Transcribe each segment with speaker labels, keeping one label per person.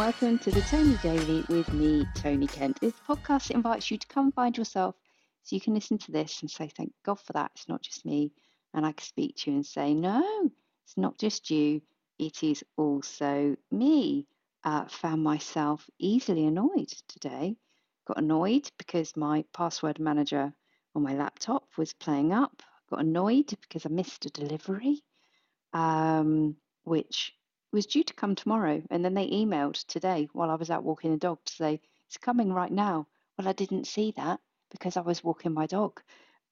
Speaker 1: welcome to the Tony Daily with me, Tony Kent. This podcast invites you to come find yourself so you can listen to this and say, Thank God for that. It's not just me. And I can speak to you and say, No, it's not just you, it is also me. Uh, found myself easily annoyed today. Got annoyed because my password manager on my laptop was playing up. Got annoyed because I missed a delivery, um, which was due to come tomorrow. And then they emailed today while I was out walking the dog to say, it's coming right now. Well, I didn't see that because I was walking my dog.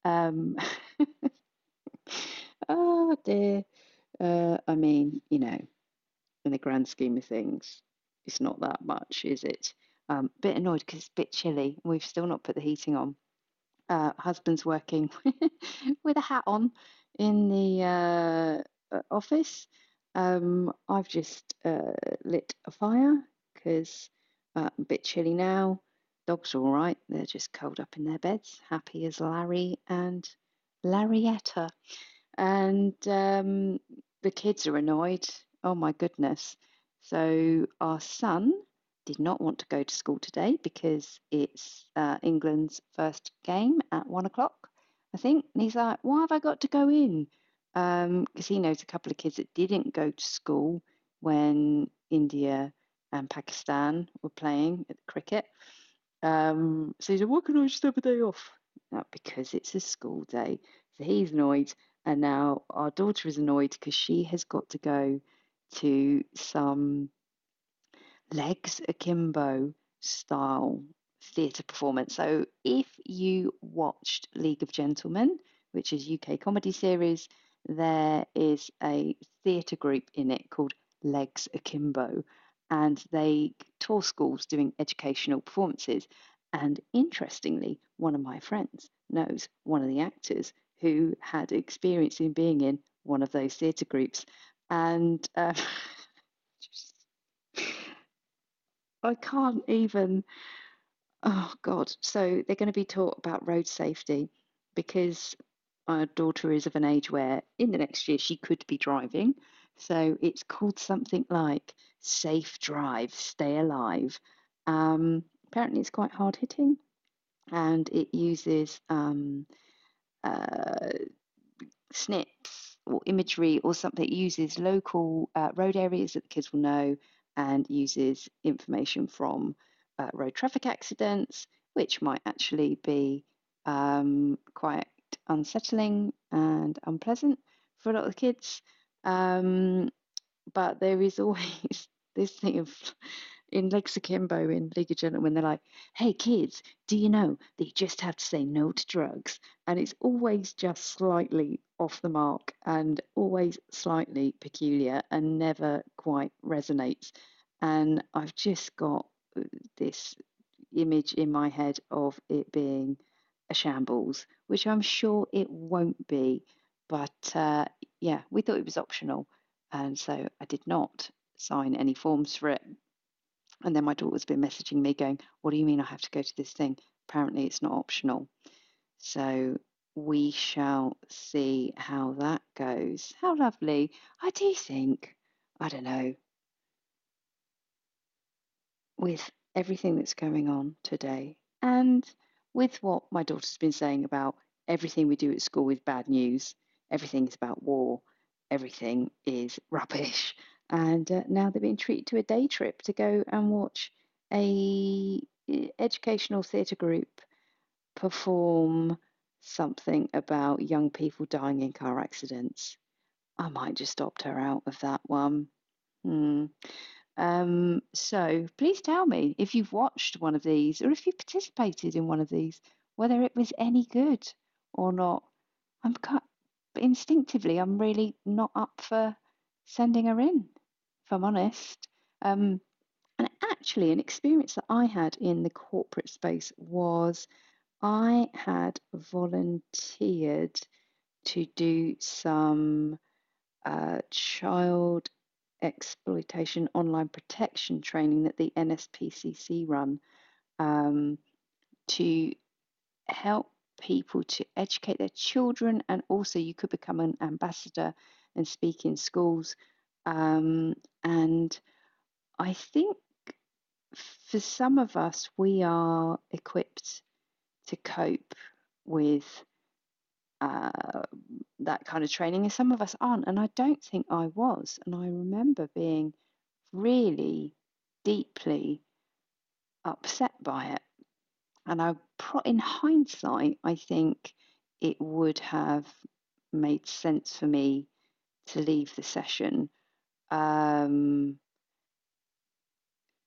Speaker 1: Um, oh dear. Uh, I mean, you know, in the grand scheme of things, it's not that much, is it? Um, bit annoyed because it's a bit chilly. We've still not put the heating on. Uh, husband's working with a hat on in the uh, office um, I've just uh, lit a fire because uh, a bit chilly now. Dogs are all right. They're just curled up in their beds, happy as Larry and Larryetta. And um, the kids are annoyed. Oh my goodness. So our son did not want to go to school today because it's uh, England's first game at one o'clock, I think. And he's like, why have I got to go in? Because um, he knows a couple of kids that didn't go to school when India and Pakistan were playing at cricket. Um, so he said, "Why can I just have a day off?" Not because it's a school day. So he's annoyed, and now our daughter is annoyed because she has got to go to some legs akimbo style theatre performance. So if you watched League of Gentlemen, which is UK comedy series, there is a theatre group in it called Legs Akimbo, and they tour schools doing educational performances. And interestingly, one of my friends knows one of the actors who had experience in being in one of those theatre groups. And uh, I can't even, oh God. So they're going to be taught about road safety because our daughter is of an age where in the next year she could be driving. So it's called something like Safe Drive, Stay Alive. Um, apparently, it's quite hard hitting and it uses um, uh, snips or imagery or something. It uses local uh, road areas that the kids will know and uses information from uh, road traffic accidents, which might actually be um, quite unsettling and unpleasant for a lot of kids. Um, but there is always this thing of in Legs Akimbo in League of Gentlemen, they're like, hey kids, do you know that you just have to say no to drugs? And it's always just slightly off the mark and always slightly peculiar and never quite resonates. And I've just got this image in my head of it being a shambles, which I'm sure it won't be. But uh, yeah, we thought it was optional. And so I did not sign any forms for it. And then my daughter's been messaging me going, What do you mean I have to go to this thing? Apparently, it's not optional. So we shall see how that goes. How lovely. I do think, I don't know, with everything that's going on today and with what my daughter's been saying about everything we do at school is bad news, everything is about war, everything is rubbish. And uh, now they're being treated to a day trip to go and watch a educational theatre group perform something about young people dying in car accidents. I might just opt her out of that one. Hmm. Um, so please tell me if you've watched one of these or if you participated in one of these, whether it was any good or not. I'm cut, instinctively, I'm really not up for sending her in, if I'm honest. Um, and actually, an experience that I had in the corporate space was I had volunteered to do some uh, child exploitation online protection training that the NSPCC run um, to help people to educate their children, and also you could become an ambassador and speak in schools. Um, and I think for some of us, we are equipped to cope with uh, that kind of training, and some of us aren't. And I don't think I was. And I remember being really deeply upset by it. And I, in hindsight, I think it would have made sense for me to leave the session um,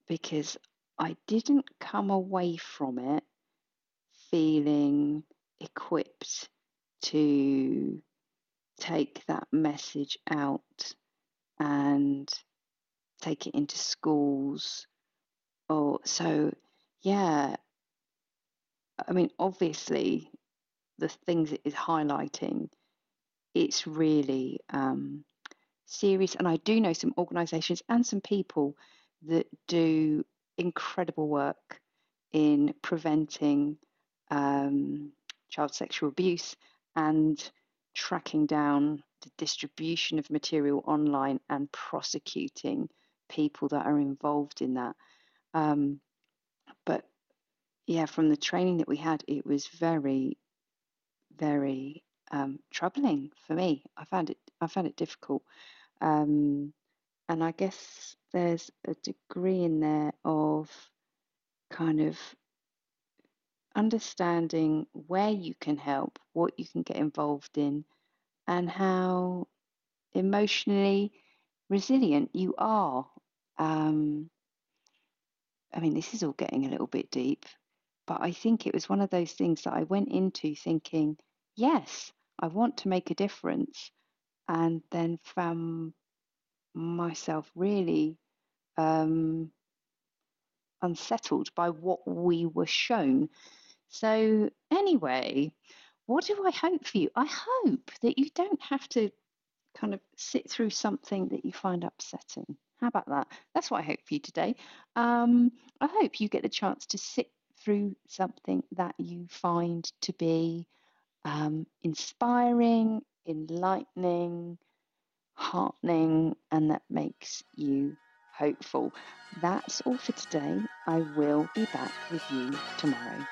Speaker 1: because I didn't come away from it feeling equipped to take that message out and take it into schools or so yeah. I mean obviously the things it is highlighting it's really um, serious. And i do know some organizations and some people that do incredible work in preventing um, child sexual abuse and tracking down the distribution of material online and prosecuting people that are involved in that. Um, but yeah, from the training that we had, it was very, very um, troubling for me. I found it, I found it difficult, um, and I guess there's a degree in there of kind of understanding where you can help, what you can get involved in, and how emotionally resilient you are. Um, I mean, this is all getting a little bit deep, but I think it was one of those things that I went into thinking, yes, I want to make a difference, and then found myself really um, unsettled by what we were shown so, anyway, what do I hope for you? I hope that you don't have to kind of sit through something that you find upsetting. How about that? That's what I hope for you today. Um, I hope you get the chance to sit through something that you find to be um, inspiring, enlightening, heartening, and that makes you hopeful. That's all for today. I will be back with you tomorrow.